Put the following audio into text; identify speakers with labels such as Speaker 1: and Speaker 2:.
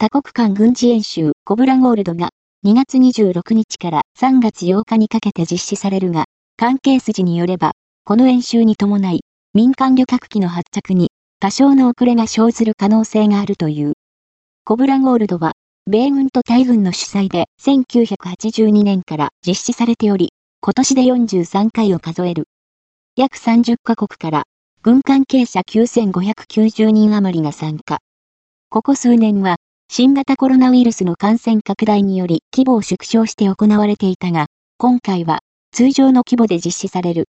Speaker 1: 多国間軍事演習コブラゴールドが2月26日から3月8日にかけて実施されるが、関係筋によれば、この演習に伴い、民間旅客機の発着に多少の遅れが生ずる可能性があるという。コブラゴールドは、米軍と対軍の主催で1982年から実施されており、今年で43回を数える。約30カ国から軍関係者9590人余りが参加。ここ数年は新型コロナウイルスの感染拡大により規模を縮小して行われていたが、今回は通常の規模で実施される。